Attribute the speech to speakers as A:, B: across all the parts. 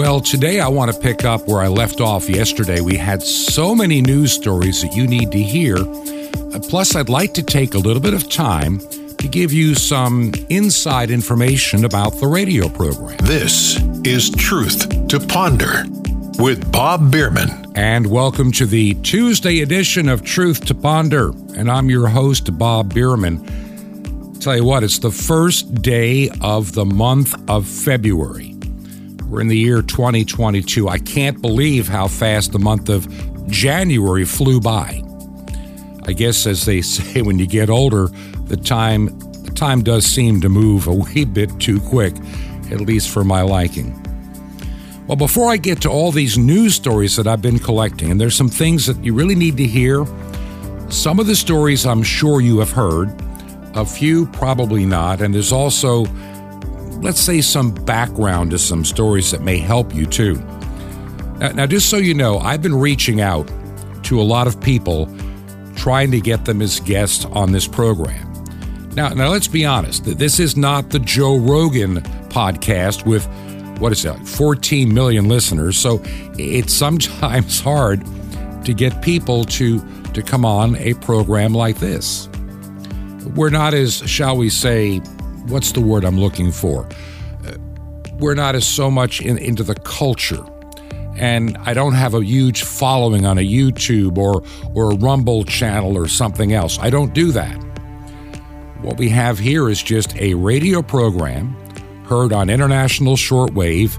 A: Well, today I want to pick up where I left off yesterday. We had so many news stories that you need to hear. Uh, plus, I'd like to take a little bit of time to give you some inside information about the radio program.
B: This is Truth to Ponder with Bob Bierman.
A: And welcome to the Tuesday edition of Truth to Ponder. And I'm your host, Bob Bierman. Tell you what, it's the first day of the month of February. We're in the year 2022. I can't believe how fast the month of January flew by. I guess, as they say, when you get older, the time the time does seem to move a wee bit too quick, at least for my liking. Well, before I get to all these news stories that I've been collecting, and there's some things that you really need to hear. Some of the stories I'm sure you have heard, a few probably not, and there's also let's say, some background to some stories that may help you too. Now, now, just so you know, I've been reaching out to a lot of people trying to get them as guests on this program. Now, now let's be honest. This is not the Joe Rogan podcast with what is it, like 14 million listeners. So it's sometimes hard to get people to to come on a program like this. We're not as, shall we say, what's the word I'm looking for? Uh, we're not as so much in, into the culture. And I don't have a huge following on a YouTube or, or a Rumble channel or something else. I don't do that. What we have here is just a radio program heard on international shortwave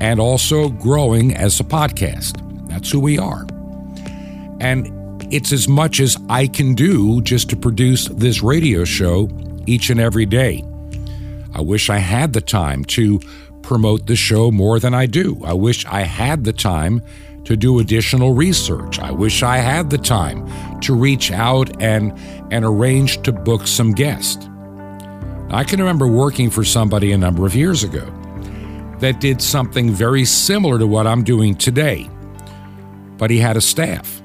A: and also growing as a podcast. That's who we are. And it's as much as I can do just to produce this radio show each and every day. I wish I had the time to promote the show more than I do. I wish I had the time to do additional research. I wish I had the time to reach out and and arrange to book some guests. I can remember working for somebody a number of years ago that did something very similar to what I'm doing today. But he had a staff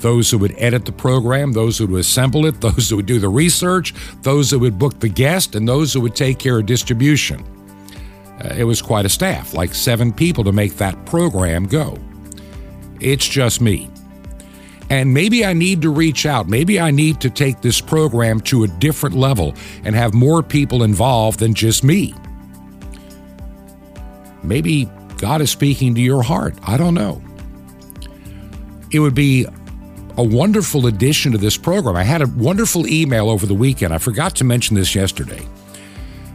A: those who would edit the program, those who would assemble it, those who would do the research, those who would book the guest, and those who would take care of distribution. Uh, it was quite a staff, like seven people to make that program go. It's just me. And maybe I need to reach out. Maybe I need to take this program to a different level and have more people involved than just me. Maybe God is speaking to your heart. I don't know. It would be a wonderful addition to this program. I had a wonderful email over the weekend. I forgot to mention this yesterday.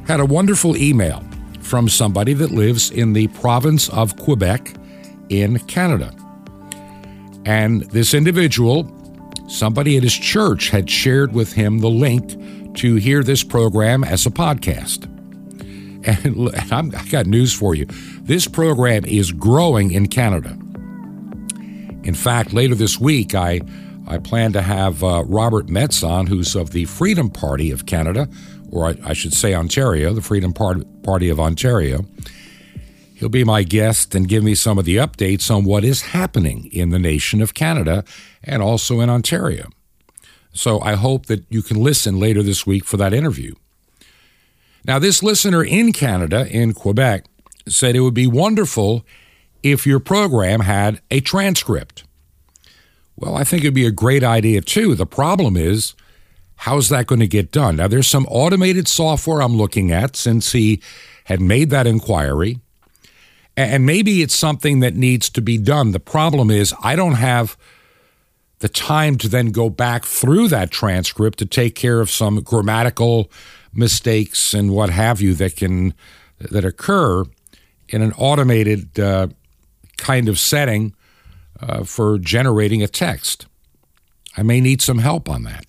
A: Had a wonderful email from somebody that lives in the province of Quebec in Canada. And this individual, somebody at his church, had shared with him the link to hear this program as a podcast. And i I got news for you. This program is growing in Canada. In fact, later this week, I, I plan to have uh, Robert Metz on, who's of the Freedom Party of Canada, or I, I should say Ontario, the Freedom Party of Ontario. He'll be my guest and give me some of the updates on what is happening in the nation of Canada and also in Ontario. So I hope that you can listen later this week for that interview. Now, this listener in Canada, in Quebec, said it would be wonderful if your program had a transcript. Well, I think it'd be a great idea too. The problem is, how's that going to get done? Now, there's some automated software I'm looking at since he had made that inquiry. And maybe it's something that needs to be done. The problem is, I don't have the time to then go back through that transcript to take care of some grammatical mistakes and what have you that can that occur in an automated uh, kind of setting uh, for generating a text. I may need some help on that.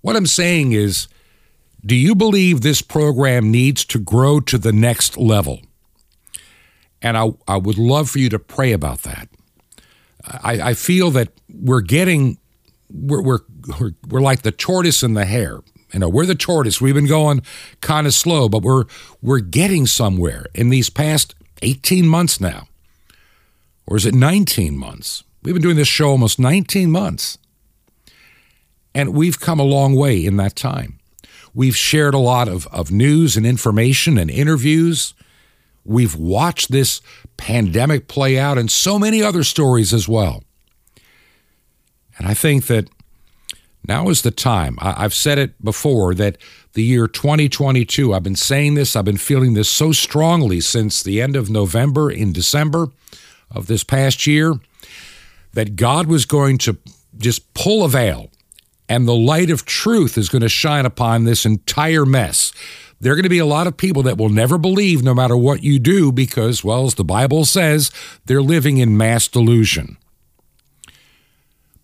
A: What I'm saying is, do you believe this program needs to grow to the next level? And I, I would love for you to pray about that. I, I feel that we're getting, we're, we're, we're, we're like the tortoise and the hare. You know, we're the tortoise. We've been going kind of slow, but we're we're getting somewhere in these past 18 months now. Or is it 19 months? We've been doing this show almost 19 months. And we've come a long way in that time. We've shared a lot of, of news and information and interviews. We've watched this pandemic play out and so many other stories as well. And I think that now is the time. I, have said it before that the year 2022, I've been saying this, I've been feeling this so strongly since the end of November in December of this past year that God was going to just pull a veil and the light of truth is going to shine upon this entire mess. There are going to be a lot of people that will never believe no matter what you do because, well, as the Bible says, they're living in mass delusion.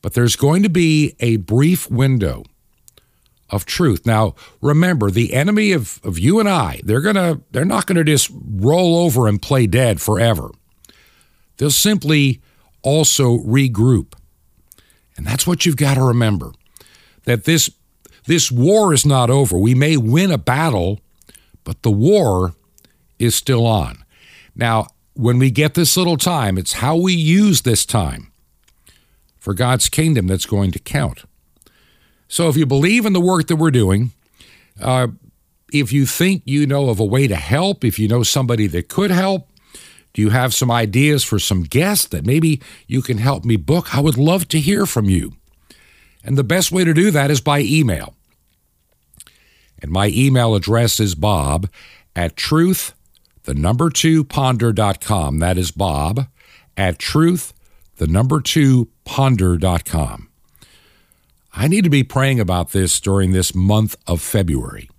A: But there's going to be a brief window of truth. Now, remember, the enemy of, of you and I, they're gonna they're not gonna just roll over and play dead forever. They'll simply also regroup. And that's what you've got to remember. That this this war is not over. We may win a battle, but the war is still on. Now, when we get this little time, it's how we use this time for God's kingdom that's going to count. So if you believe in the work that we're doing, uh, if you think you know of a way to help, if you know somebody that could help, do you have some ideas for some guests that maybe you can help me book? I would love to hear from you. And the best way to do that is by email. And my email address is bob at truth, the number two ponder.com. That is bob at truth, the number two ponder.com. I need to be praying about this during this month of February.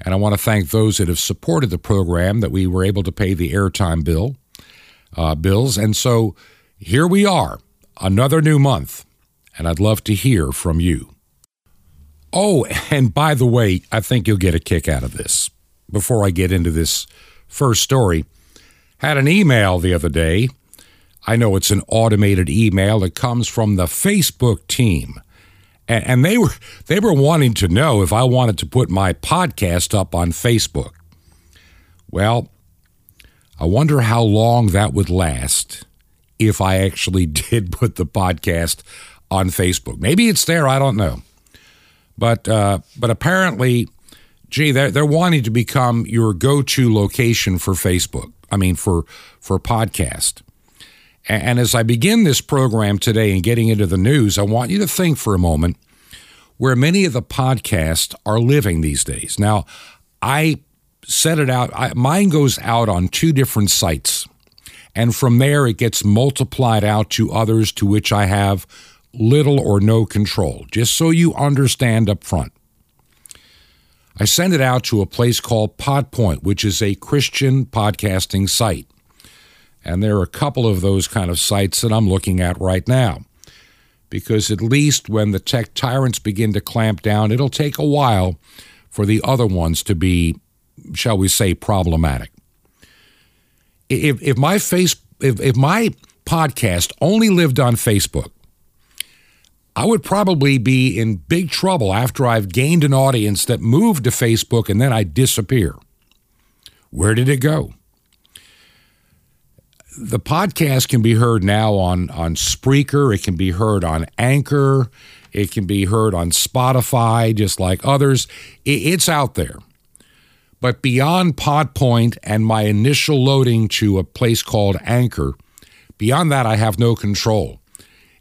A: And I want to thank those that have supported the program that we were able to pay the airtime bill uh, bills. And so here we are, another new month, and I'd love to hear from you. Oh, and by the way, I think you'll get a kick out of this. Before I get into this first story, had an email the other day. I know it's an automated email that comes from the Facebook team and, and they were they were wanting to know if I wanted to put my podcast up on Facebook. Well, I wonder how long that would last if I actually did put the podcast on Facebook. Maybe it's there, I don't know. But uh, but apparently, gee, they're they're wanting to become your go-to location for Facebook. I mean, for for podcast. And as I begin this program today and getting into the news, I want you to think for a moment where many of the podcasts are living these days. Now, I set it out, I, mine goes out on two different sites. And from there, it gets multiplied out to others to which I have little or no control, just so you understand up front. I send it out to a place called Podpoint, which is a Christian podcasting site. And there are a couple of those kind of sites that I'm looking at right now. Because at least when the tech tyrants begin to clamp down, it'll take a while for the other ones to be, shall we say, problematic. If, if my face if, if my podcast only lived on Facebook, I would probably be in big trouble after I've gained an audience that moved to Facebook and then I disappear. Where did it go? The podcast can be heard now on on Spreaker. It can be heard on Anchor. It can be heard on Spotify, just like others. It, it's out there. But beyond Podpoint and my initial loading to a place called Anchor, beyond that, I have no control.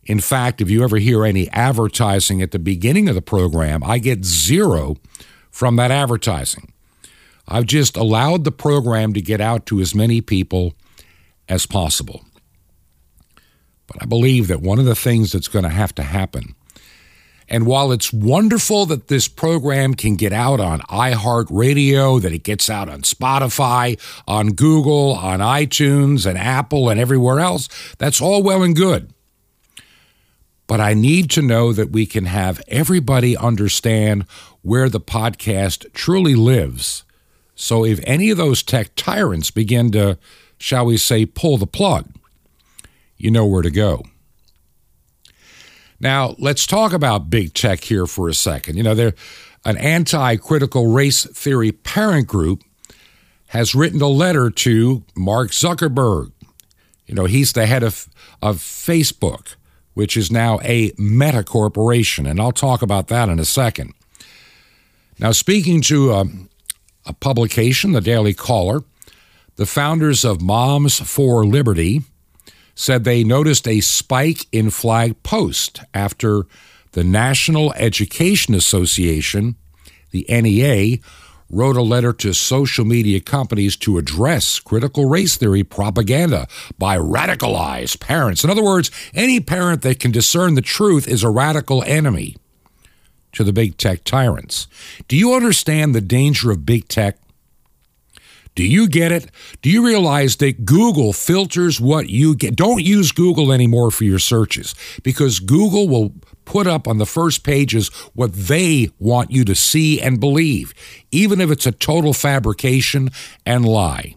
A: In fact, if you ever hear any advertising at the beginning of the program, I get zero from that advertising. I've just allowed the program to get out to as many people as possible. But I believe that one of the things that's going to have to happen, and while it's wonderful that this program can get out on iHeartRadio, that it gets out on Spotify, on Google, on iTunes, and Apple, and everywhere else, that's all well and good. But I need to know that we can have everybody understand where the podcast truly lives. So if any of those tech tyrants begin to shall we say, pull the plug, you know where to go. Now, let's talk about big tech here for a second. You know, there an anti-critical race theory parent group has written a letter to Mark Zuckerberg. You know, he's the head of, of Facebook, which is now a meta corporation, and I'll talk about that in a second. Now, speaking to a, a publication, the Daily Caller, The founders of Moms for Liberty said they noticed a spike in flag posts after the National Education Association, the NEA, wrote a letter to social media companies to address critical race theory propaganda by radicalized parents. In other words, any parent that can discern the truth is a radical enemy to the big tech tyrants. Do you understand the danger of big tech? Do you get it? Do you realize that Google filters what you get? Don't use Google anymore for your searches because Google will put up on the first pages what they want you to see and believe, even if it's a total fabrication and lie.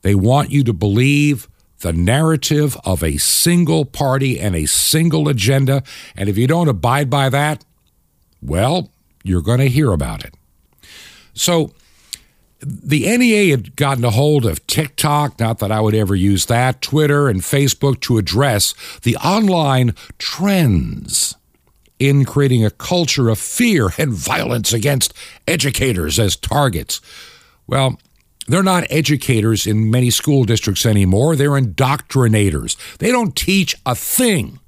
A: They want you to believe the narrative of a single party and a single agenda. And if you don't abide by that, well, you're going to hear about it. So, the NEA had gotten a hold of TikTok, not that I would ever use that, Twitter, and Facebook to address the online trends in creating a culture of fear and violence against educators as targets. Well, they're not educators in many school districts anymore. They're indoctrinators. They don't teach a thing,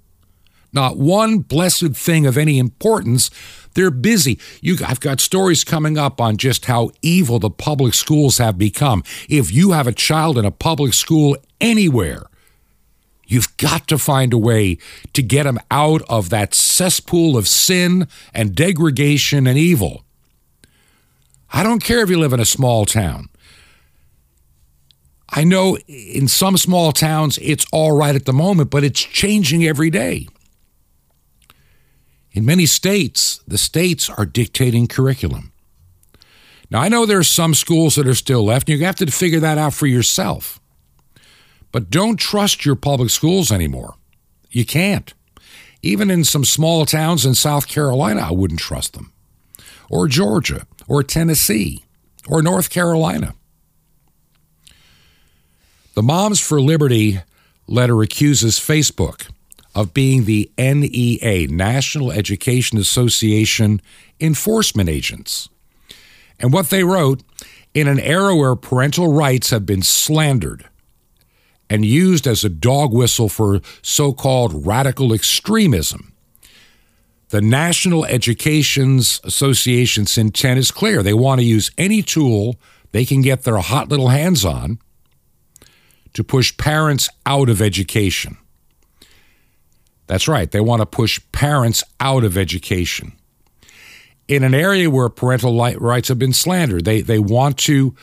A: not one blessed thing of any importance. They're busy. You, I've got stories coming up on just how evil the public schools have become. If you have a child in a public school anywhere, You've got to find a way to get them out of that cesspool of sin and degradation and evil. I don't care if you live in a small town. I know in some small towns it's all right at the moment, but it's changing every day. In many states, the states are dictating curriculum. Now, I know there are some schools that are still left, and you have to figure that out for yourself. But don't trust your public schools anymore. You can't. Even in some small towns in South Carolina, I wouldn't trust them, or Georgia, or Tennessee, or North Carolina. The Moms for Liberty letter accuses Facebook of being the NEA, National Education Association enforcement agents. And what they wrote in an era where parental rights have been slandered and used as a dog whistle for so called radical extremism, the National Education Association's intent is clear. They want to use any tool they can get their hot little hands on to push parents out of education. That's right. They want to push parents out of education. In an area where parental rights have been slandered, they, they want to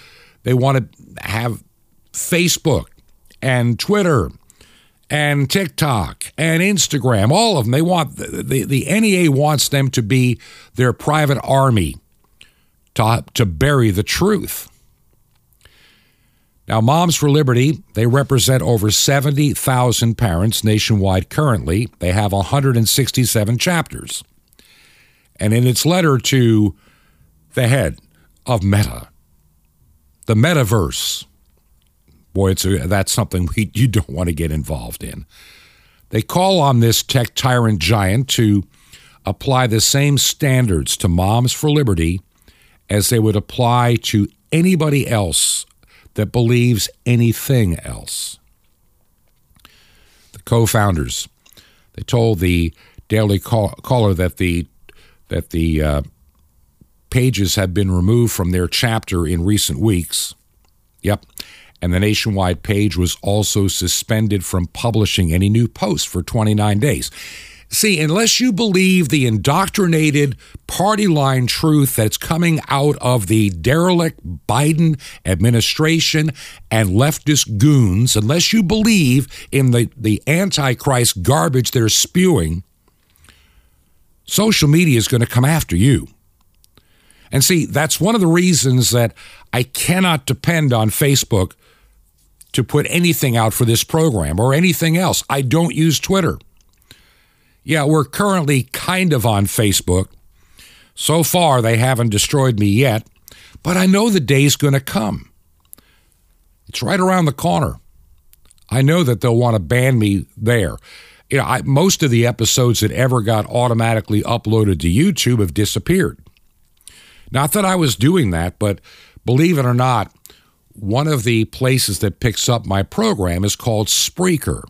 A: they want to have Facebook and Twitter and TikTok and Instagram, all of them. They want the, the, the NEA wants them to be their private army to, to bury the truth. Now, Moms for Liberty, they represent over 70,000 parents nationwide currently. They have 167 chapters. And in its letter to the head of Meta, the metaverse, boy, it's a, that's something we, you don't want to get involved in. They call on this tech tyrant giant to apply the same standards to Moms for Liberty as they would apply to anybody else that believes anything else. The co-founders they told the Daily Caller that the that the uh, pages have been removed from their chapter in recent weeks. Yep. And the nationwide page was also suspended from publishing any new posts for 29 days. See, unless you believe the indoctrinated party line truth that's coming out of the derelict Biden administration and leftist goons, unless you believe in the, the antichrist garbage they're spewing, social media is going to come after you. And see, that's one of the reasons that I cannot depend on Facebook to put anything out for this program or anything else. I don't use Twitter. Yeah, we're currently kind of on Facebook. So far, they haven't destroyed me yet, but I know the day's going to come. It's right around the corner. I know that they'll want to ban me there. You know, I, most of the episodes that ever got automatically uploaded to YouTube have disappeared. Not that I was doing that, but believe it or not, one of the places that picks up my program is called Spreaker.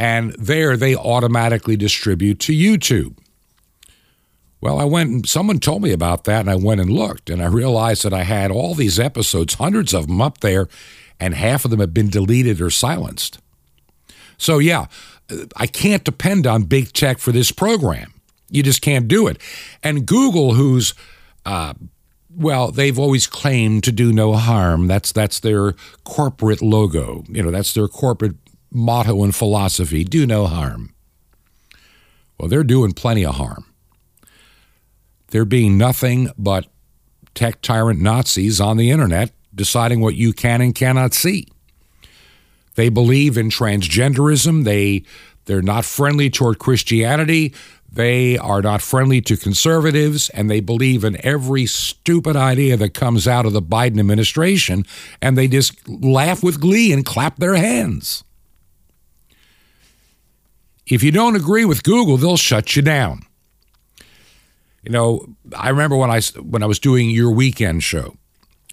A: And there they automatically distribute to YouTube. Well, I went and someone told me about that, and I went and looked, and I realized that I had all these episodes, hundreds of them up there, and half of them have been deleted or silenced. So, yeah, I can't depend on big tech for this program. You just can't do it. And Google, who's uh, well, they've always claimed to do no harm. That's that's their corporate logo. You know, that's their corporate motto and philosophy: do no harm. Well, they're doing plenty of harm. They're being nothing but tech tyrant Nazis on the internet, deciding what you can and cannot see. They believe in transgenderism. They they're not friendly toward Christianity. They are not friendly to conservatives, and they believe in every stupid idea that comes out of the Biden administration, and they just laugh with glee and clap their hands. If you don't agree with Google, they'll shut you down. You know, I remember when I when I was doing your weekend show,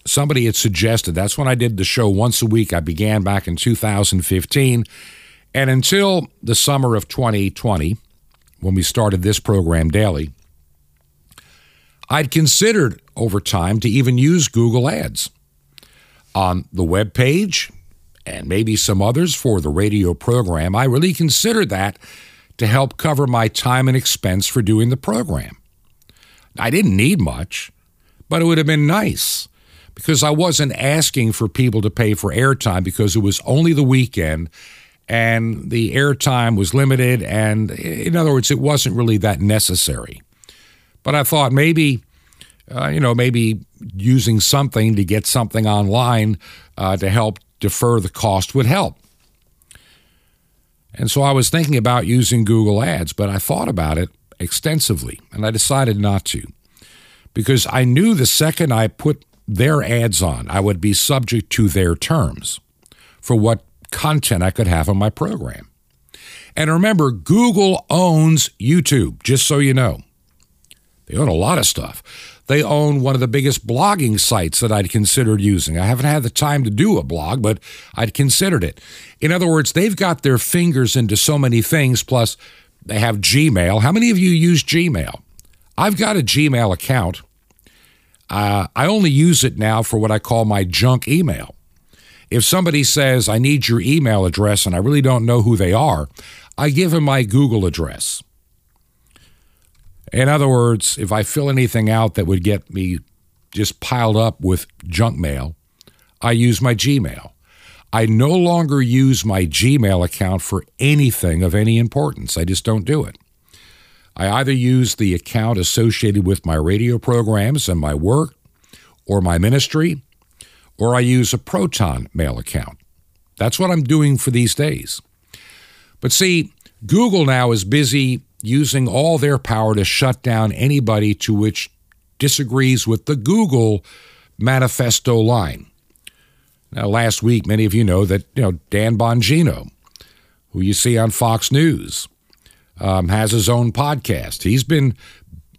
A: somebody had suggested that's when I did the show once a week. I began back in 2015, and until the summer of 2020 when we started this program daily, I'd considered over time to even use Google Ads on the web page and maybe some others for the radio program. I really considered that to help cover my time and expense for doing the program. I didn't need much, but it would have been nice because I wasn't asking for people to pay for airtime because it was only the weekend and the airtime was limited. And in other words, it wasn't really that necessary. But I thought maybe, uh, you know, maybe using something to get something online uh, to help defer the cost would help. And so I was thinking about using Google Ads, but I thought about it extensively and I decided not to because I knew the second I put their ads on, I would be subject to their terms for what content I could have on my program. And remember, Google owns YouTube, just so you know. They own a lot of stuff. They own one of the biggest blogging sites that I'd considered using. I haven't had the time to do a blog, but I'd considered it. In other words, they've got their fingers into so many things, plus they have Gmail. How many of you use Gmail? I've got a Gmail account. Uh, I only use it now for what I call my junk email. If somebody says, I need your email address and I really don't know who they are, I give them my Google address. In other words, if I fill anything out that would get me just piled up with junk mail, I use my Gmail. I no longer use my Gmail account for anything of any importance. I just don't do it. I either use the account associated with my radio programs and my work or my ministry, or I use a Proton mail account. That's what I'm doing for these days. But see, Google now is busy using all their power to shut down anybody to which disagrees with the Google manifesto line. Now, last week, many of you know that you know Dan Bongino, who you see on Fox News, um, has his own podcast. He's been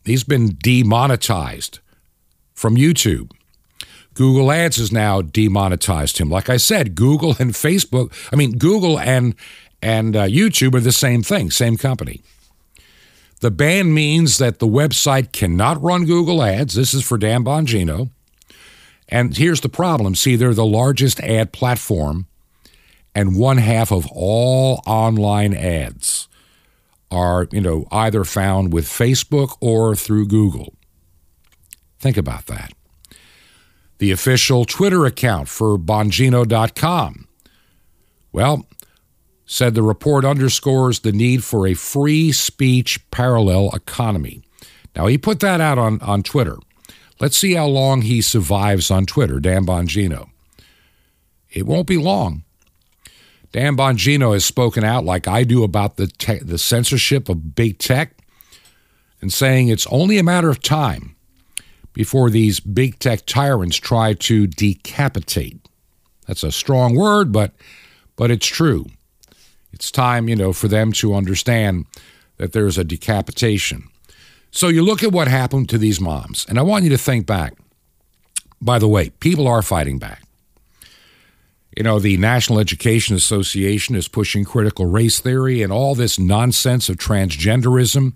A: he's been demonetized from YouTube. Google Ads has now demonetized him. Like I said, Google and Facebook, I mean, Google and, and uh, YouTube are the same thing, same company. The ban means that the website cannot run Google Ads. This is for Dan Bongino. And here's the problem see, they're the largest ad platform, and one half of all online ads are, you know, either found with Facebook or through Google. Think about that the official Twitter account for Bongino.com. Well, said the report underscores the need for a free speech parallel economy. Now, he put that out on, on Twitter. Let's see how long he survives on Twitter, Dan Bongino. It won't be long. Dan Bongino has spoken out like I do about the, te- the censorship of big tech and saying it's only a matter of time before these big tech tyrants try to decapitate. That's a strong word, but but it's true. It's time, you know, for them to understand that there's a decapitation. So you look at what happened to these moms, and I want you to think back. By the way, people are fighting back. You know, the National Education Association is pushing critical race theory and all this nonsense of transgenderism.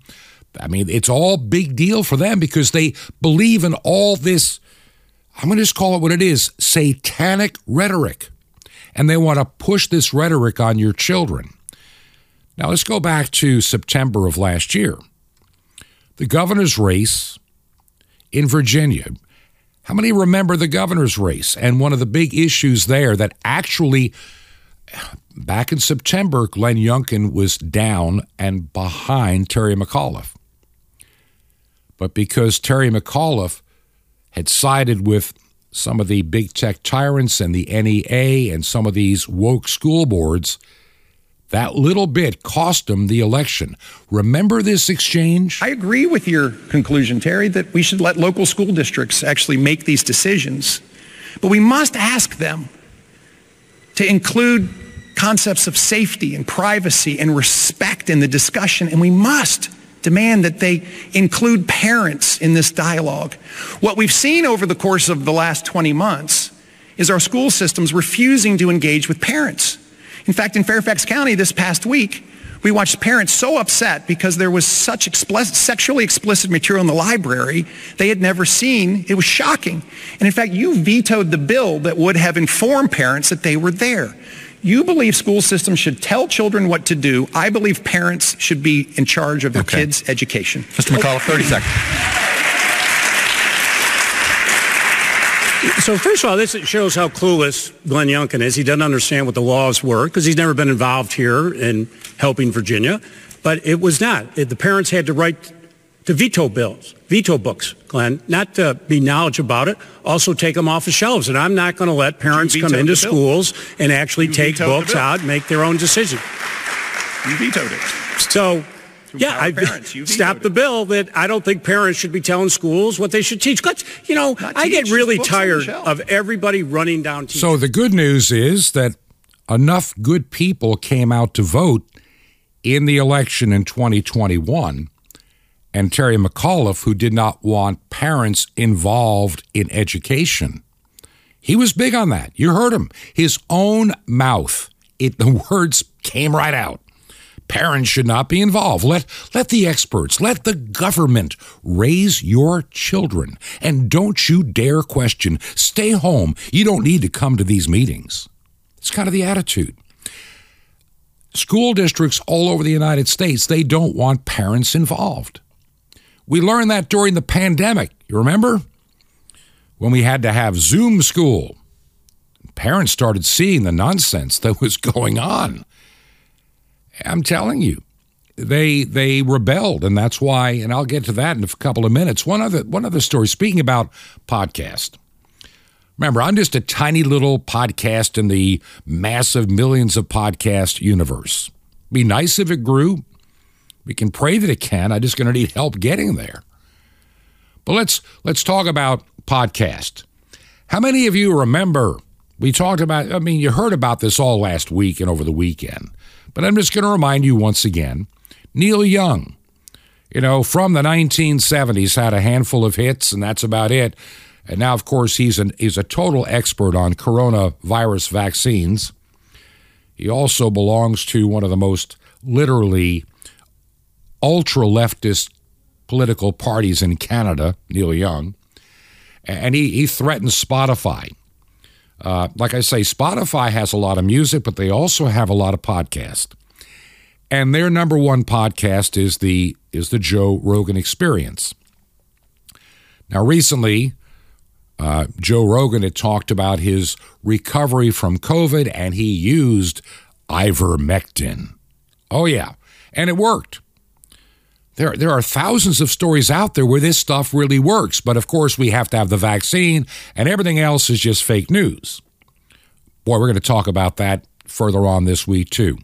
A: I mean, it's all big deal for them because they believe in all this, I'm going to just call it what it is satanic rhetoric. And they want to push this rhetoric on your children. Now, let's go back to September of last year. The governor's race in Virginia. How many remember the governor's race? And one of the big issues there that actually, back in September, Glenn Youngkin was down and behind Terry McAuliffe. But because Terry McAuliffe had sided with some of the big tech tyrants and the NEA and some of these woke school boards, that little bit cost them the election. Remember this exchange?
C: I agree with your conclusion, Terry, that we should let local school districts actually make these decisions. But we must ask them to include concepts of safety and privacy and respect in the discussion, and we must demand that they include parents in this dialogue. What we've seen over the course of the last 20 months is our school systems refusing to engage with parents. In fact, in Fairfax County this past week, we watched parents so upset because there was such explicit, sexually explicit material in the library they had never seen. It was shocking. And in fact, you vetoed the bill that would have informed parents that they were there. You believe school systems should tell children what to do. I believe parents should be in charge of their okay. kids' education.
D: Mr. McAuliffe, 30 seconds.
E: So first of all, this shows how clueless Glenn Youngkin is. He doesn't understand what the laws were because he's never been involved here in helping Virginia. But it was not. The parents had to write to veto bills, veto books, Glenn, not to be knowledge about it, also take them off the shelves. And I'm not going to let parents come into schools and actually you take books out, make their own decision.
C: You vetoed it.
E: So yeah, I stop the bill that I don't think parents should be telling schools what they should teach. Let's, you know, Not I teach, get really tired of everybody running down. Teachers.
A: So the good news is that enough good people came out to vote in the election in 2021. And Terry McAuliffe, who did not want parents involved in education, he was big on that. You heard him. His own mouth, it, the words came right out. Parents should not be involved. Let, let the experts, let the government raise your children. And don't you dare question. Stay home. You don't need to come to these meetings. It's kind of the attitude. School districts all over the United States, they don't want parents involved. We learned that during the pandemic. You remember? When we had to have Zoom school. Parents started seeing the nonsense that was going on. I'm telling you, they they rebelled, and that's why. And I'll get to that in a couple of minutes. One other one other story. Speaking about podcast, remember I'm just a tiny little podcast in the massive millions of podcast universe. Be nice if it grew. We can pray that it can. I'm just going to need help getting there. But let's let's talk about podcast. How many of you remember we talked about? I mean, you heard about this all last week and over the weekend but I'm just going to remind you once again Neil Young, you know, from the 1970s, had a handful of hits, and that's about it. And now, of course, he's, an, he's a total expert on coronavirus vaccines. He also belongs to one of the most literally ultra leftist political parties in Canada, Neil Young. And he, he threatens Spotify uh, like I say, Spotify has a lot of music, but they also have a lot of podcasts. And their number one podcast is the is the Joe Rogan Experience. Now, recently, uh, Joe Rogan had talked about his recovery from COVID, and he used ivermectin. Oh yeah, and it worked. There, there are thousands of stories out there where this stuff really works, but of course, we have to have the vaccine, and everything else is just fake news. Boy, we're going to talk about that further on this week, too.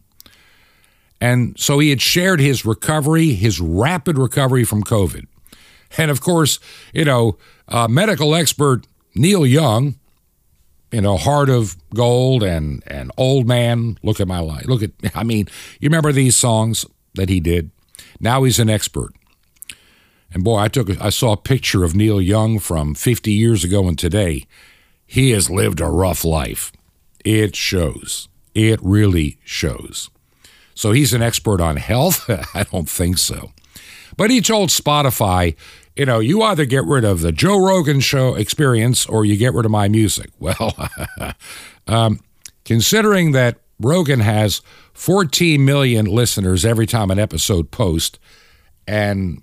A: And so he had shared his recovery, his rapid recovery from COVID. And of course, you know, uh, medical expert Neil Young, you know, heart of gold and, and old man, look at my life. Look at, I mean, you remember these songs that he did? Now he's an expert. And boy, I took I saw a picture of Neil Young from 50 years ago and today. He has lived a rough life. It shows. It really shows. So he's an expert on health? I don't think so. But he told Spotify, you know, you either get rid of the Joe Rogan show experience or you get rid of my music. Well, um, considering that Rogan has 14 million listeners every time an episode posts, and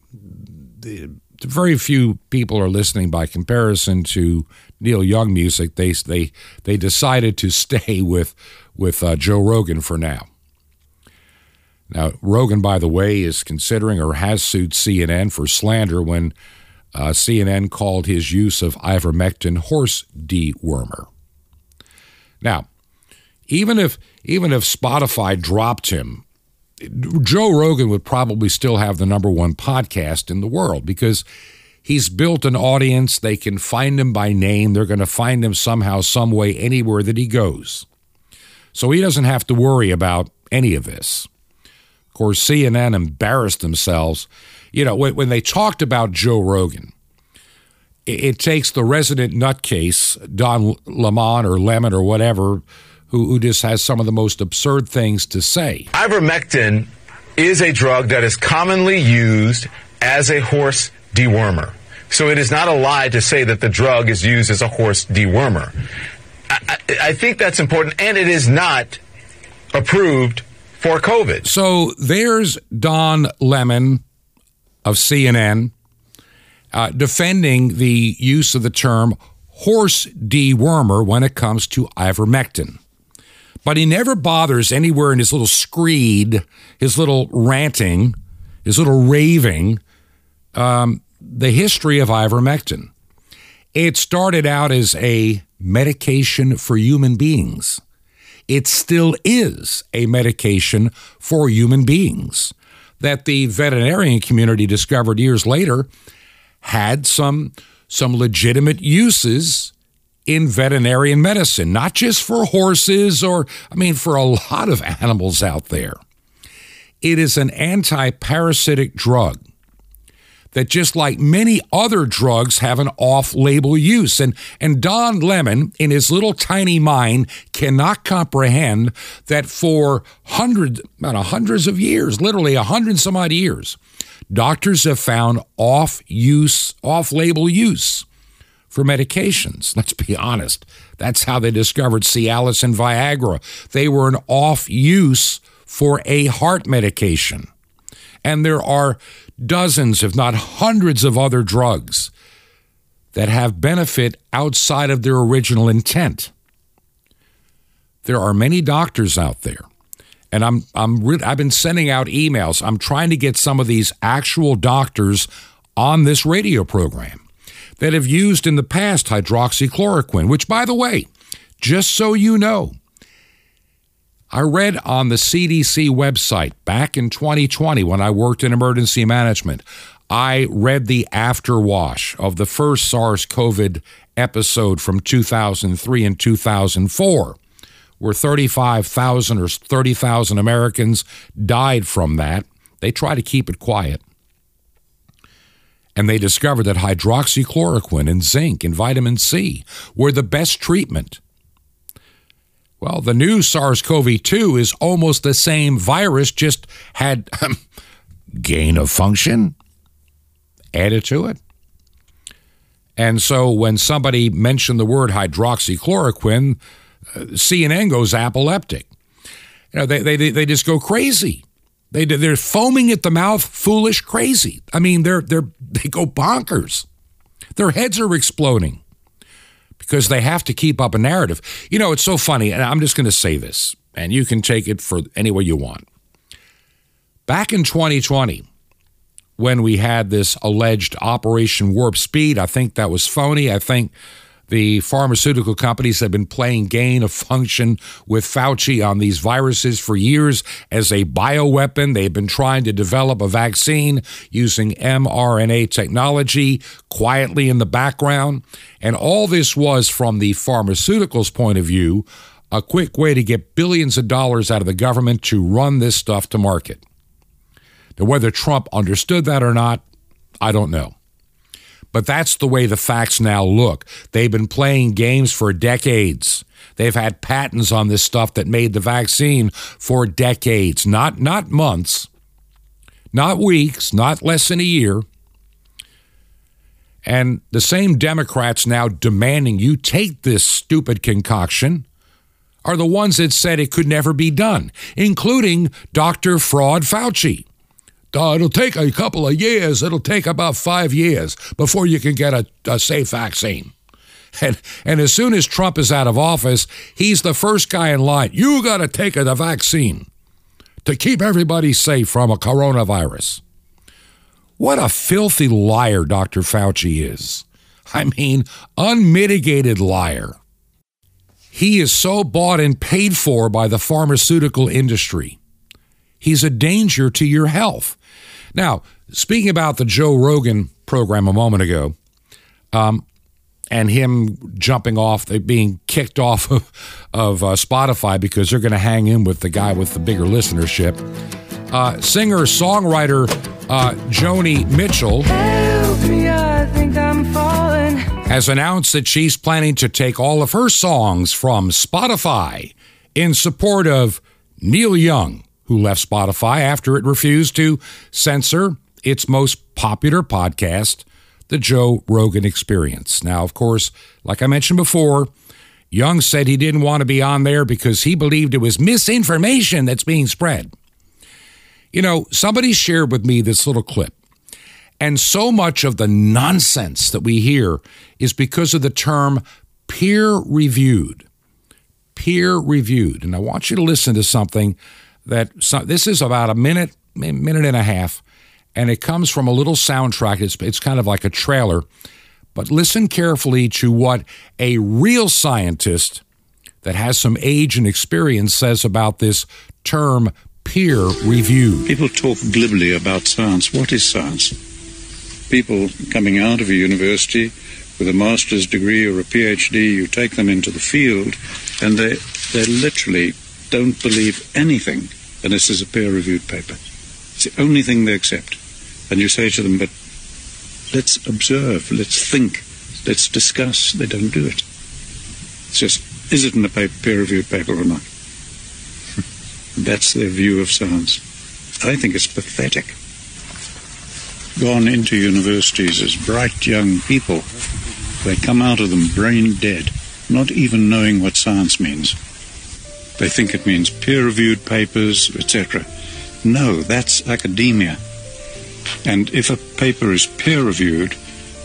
A: the, very few people are listening by comparison to Neil Young music. They they they decided to stay with with uh, Joe Rogan for now. Now Rogan, by the way, is considering or has sued CNN for slander when uh, CNN called his use of ivermectin horse dewormer. Now, even if even if Spotify dropped him, Joe Rogan would probably still have the number one podcast in the world because he's built an audience. They can find him by name. They're going to find him somehow, some way, anywhere that he goes. So he doesn't have to worry about any of this. Of course, CNN embarrassed themselves. You know, when, they talked about Joe Rogan, it takes the resident nutcase, Don Lemon or Lemon or whatever, who, who just has some of the most absurd things to say.
F: Ivermectin is a drug that is commonly used as a horse dewormer. So it is not a lie to say that the drug is used as a horse dewormer. I, I, I think that's important, and it is not approved for COVID.
A: So there's Don Lemon of CNN uh, defending the use of the term horse dewormer when it comes to ivermectin but he never bothers anywhere in his little screed, his little ranting, his little raving, um, the history of ivermectin. It started out as a medication for human beings. It still is a medication for human beings that the veterinarian community discovered years later had some some legitimate uses in veterinarian medicine, not just for horses or, I mean, for a lot of animals out there. It is an anti parasitic drug that, just like many other drugs, have an off label use. And, and Don Lemon, in his little tiny mind, cannot comprehend that for hundreds, know, hundreds of years, literally a hundred some odd years, doctors have found off use, off label use for medications. Let's be honest. That's how they discovered Cialis and Viagra. They were an off use for a heart medication. And there are dozens, if not hundreds, of other drugs that have benefit outside of their original intent. There are many doctors out there and I'm I'm re- I've been sending out emails. I'm trying to get some of these actual doctors on this radio program that have used in the past hydroxychloroquine, which, by the way, just so you know, I read on the CDC website back in 2020 when I worked in emergency management. I read the afterwash of the first SARS COVID episode from 2003 and 2004, where 35,000 or 30,000 Americans died from that. They try to keep it quiet and they discovered that hydroxychloroquine and zinc and vitamin C were the best treatment. Well, the new SARS CoV 2 is almost the same virus, just had um, gain of function added to it. And so when somebody mentioned the word hydroxychloroquine, uh, CNN goes apoplectic. You know, they, they, they just go crazy. They they're foaming at the mouth, foolish, crazy. I mean, they're they're they go bonkers. Their heads are exploding because they have to keep up a narrative. You know, it's so funny, and I'm just going to say this, and you can take it for any way you want. Back in 2020, when we had this alleged Operation Warp Speed, I think that was phony. I think the pharmaceutical companies have been playing gain of function with Fauci on these viruses for years as a bioweapon. They've been trying to develop a vaccine using mRNA technology quietly in the background. And all this was, from the pharmaceuticals point of view, a quick way to get billions of dollars out of the government to run this stuff to market. Now, whether Trump understood that or not, I don't know. But that's the way the facts now look. They've been playing games for decades. They've had patents on this stuff that made the vaccine for decades, not not months, not weeks, not less than a year. And the same Democrats now demanding you take this stupid concoction are the ones that said it could never be done, including Dr. Fraud Fauci. Uh, it'll take a couple of years. It'll take about five years before you can get a, a safe vaccine. And, and as soon as Trump is out of office, he's the first guy in line. You got to take the vaccine to keep everybody safe from a coronavirus. What a filthy liar Dr. Fauci is. I mean, unmitigated liar. He is so bought and paid for by the pharmaceutical industry. He's a danger to your health. Now, speaking about the Joe Rogan program a moment ago, um, and him jumping off, being kicked off of, of uh, Spotify because they're going to hang in with the guy with the bigger listenership. Uh, singer songwriter uh, Joni Mitchell me, has announced that she's planning to take all of her songs from Spotify in support of Neil Young, who left Spotify after it refused to censor its most popular podcast, The Joe Rogan Experience. Now, of course, like I mentioned before, Young said he didn't want to be on there because he believed it was misinformation that's being spread. You know, somebody shared with me this little clip. And so much of the nonsense that we hear is because of the term peer reviewed. Peer reviewed. And I want you to listen to something that this is about a minute, minute and a half, and it comes from a little soundtrack. It's, it's kind of like a trailer. But listen carefully to what a real scientist that has some age and experience says about this term peer review.
G: People talk glibly about science. What is science? People coming out of a university with a master's degree or a PhD, you take them into the field, and they, they literally don't believe anything unless there's a peer reviewed paper. It's the only thing they accept. And you say to them, but let's observe, let's think, let's discuss. They don't do it. It's just, is it in a peer reviewed paper or not? That's their view of science. I think it's pathetic. Gone into universities as bright young people, they come out of them brain dead, not even knowing what science means. They think it means peer reviewed papers, etc. No, that's academia. And if a paper is peer reviewed,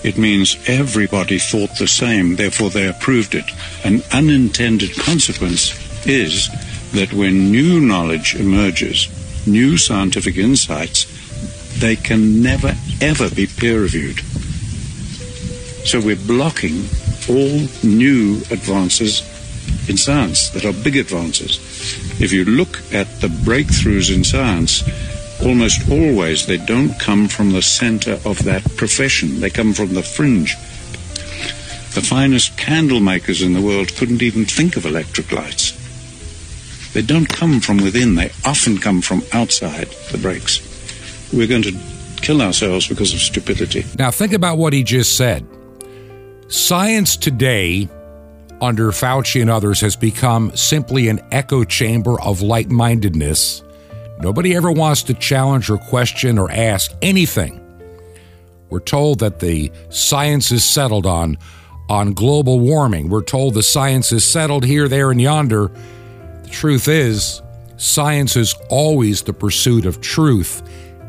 G: it means everybody thought the same, therefore they approved it. An unintended consequence is that when new knowledge emerges, new scientific insights, they can never ever be peer reviewed. So we're blocking all new advances in science that are big advances. If you look at the breakthroughs in science, almost always they don't come from the center of that profession, they come from the fringe. The finest candle makers in the world couldn't even think of electric lights. They don't come from within, they often come from outside the breaks. We're going to kill ourselves because of stupidity.
A: Now, think about what he just said. Science today, under Fauci and others, has become simply an echo chamber of like mindedness. Nobody ever wants to challenge or question or ask anything. We're told that the science is settled on on global warming. We're told the science is settled here, there, and yonder The truth is, science is always the pursuit of truth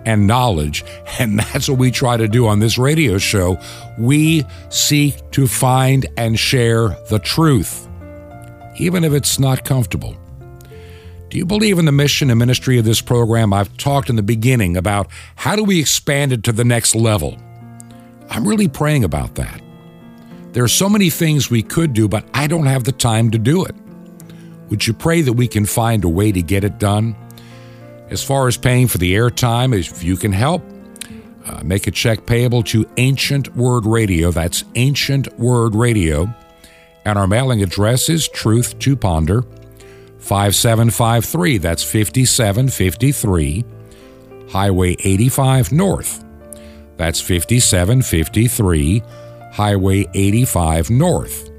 A: and knowledge. And that's what we try to do on this radio show. We seek to find and share the truth, even if it's not comfortable. Do you believe in the mission and ministry of this program? I've talked in the beginning about how do we expand it to the next level. I'm really praying about that. There are so many things we could do, but I don't have the time to do it. Would you pray that we can find a way to get it done? As far as paying for the airtime, if you can help, uh, make a check payable to Ancient Word Radio. That's Ancient Word Radio. And our mailing address is Truth to Ponder, 5753. That's 5753, Highway 85 North, That's 5753 Highway 85 North.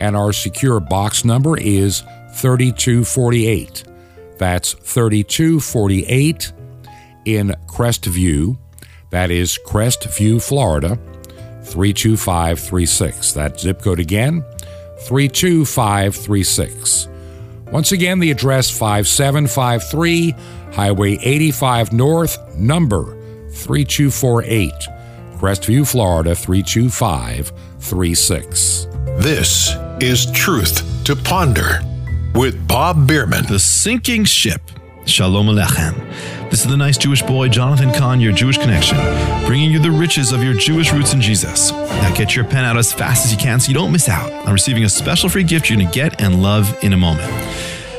A: And our secure box number is 3248. That's 3248 in Crestview. That is Crestview, Florida, 32536. That zip code again, 32536. Once again, the address 5753 Highway 85 North, number 3248, Crestview, Florida 32536.
B: This is Truth to Ponder with Bob Bierman.
H: The Sinking Ship. Shalom Alechem. This is the nice Jewish boy, Jonathan Cahn, your Jewish connection, bringing you the riches of your Jewish roots in Jesus. Now get your pen out as fast as you can so you don't miss out on receiving a special free gift you're going to get and love in a moment.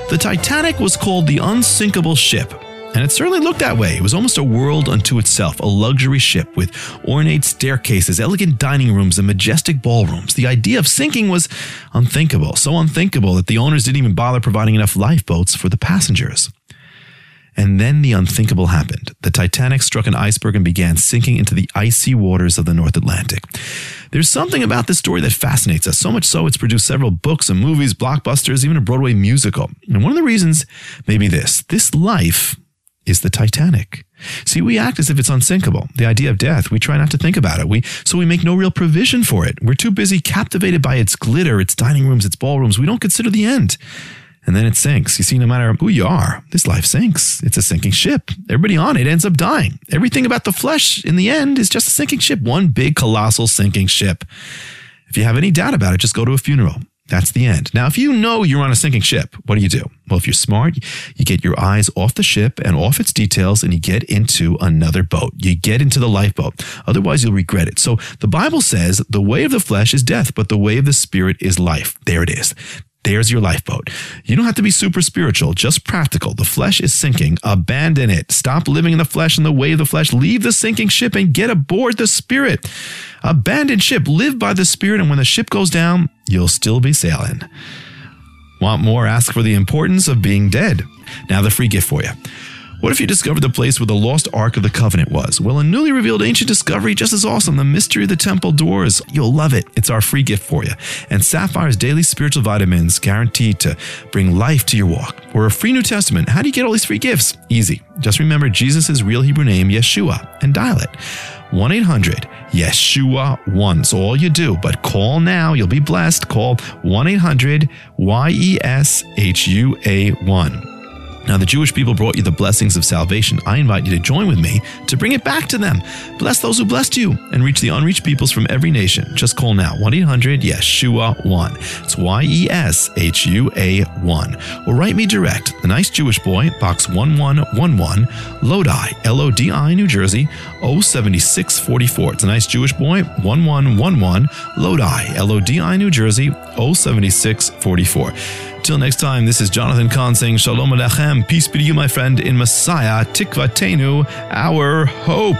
H: The Titanic was called the unsinkable ship and it certainly looked that way. It was almost a world unto itself, a luxury ship with ornate staircases, elegant dining rooms, and majestic ballrooms. The idea of sinking was unthinkable, so unthinkable that the owners didn't even bother providing enough lifeboats for the passengers. And then the unthinkable happened. The Titanic struck an iceberg and began sinking into the icy waters of the North Atlantic. There's something about this story that fascinates us, so much so it's produced several books and movies, blockbusters, even a Broadway musical. And one of the reasons may be this this life is the Titanic. See, we act as if it's unsinkable. The idea of death, we try not to think about it. We so we make no real provision for it. We're too busy captivated by its glitter, its dining rooms, its ballrooms. We don't consider the end. And then it sinks. You see, no matter who you are, this life sinks. It's a sinking ship. Everybody on it ends up dying. Everything about the flesh in the end is just a sinking ship, one big colossal sinking ship. If you have any doubt about it, just go to a funeral. That's the end. Now, if you know you're on a sinking ship, what do you do? Well, if you're smart, you get your eyes off the ship and off its details and you get into another boat. You get into the lifeboat. Otherwise, you'll regret it. So the Bible says the way of the flesh is death, but the way of the spirit is life. There it is. There's your lifeboat. You don't have to be super spiritual, just practical. The flesh is sinking. Abandon it. Stop living in the flesh and the way of the flesh. Leave the sinking ship and get aboard the spirit. Abandon ship. Live by the spirit. And when the ship goes down, you'll still be sailing. Want more? Ask for the importance of being dead. Now, the free gift for you. What if you discovered the place where the lost Ark of the Covenant was? Well, a newly revealed ancient discovery just as awesome, the mystery of the temple doors. You'll love it. It's our free gift for you. And Sapphire's daily spiritual vitamins guaranteed to bring life to your walk. Or a free New Testament. How do you get all these free gifts? Easy. Just remember Jesus' real Hebrew name, Yeshua, and dial it. 1 800 Yeshua 1. So all you do, but call now. You'll be blessed. Call 1 800 Y E S H U A 1. Now, the Jewish people brought you the blessings of salvation. I invite you to join with me to bring it back to them. Bless those who blessed you and reach the unreached peoples from every nation. Just call now 1 800 Yeshua 1. It's Y E S H U A 1. Or write me direct, The Nice Jewish Boy, Box 1111, Lodi, L O D I, New Jersey, 07644. It's a Nice Jewish Boy, 1111, Lodi, L O D I, New Jersey, 07644. Till next time, this is Jonathan Cahn saying Shalom Alechem. Peace be to you, my friend, in Messiah, Tikvatenu, our hope.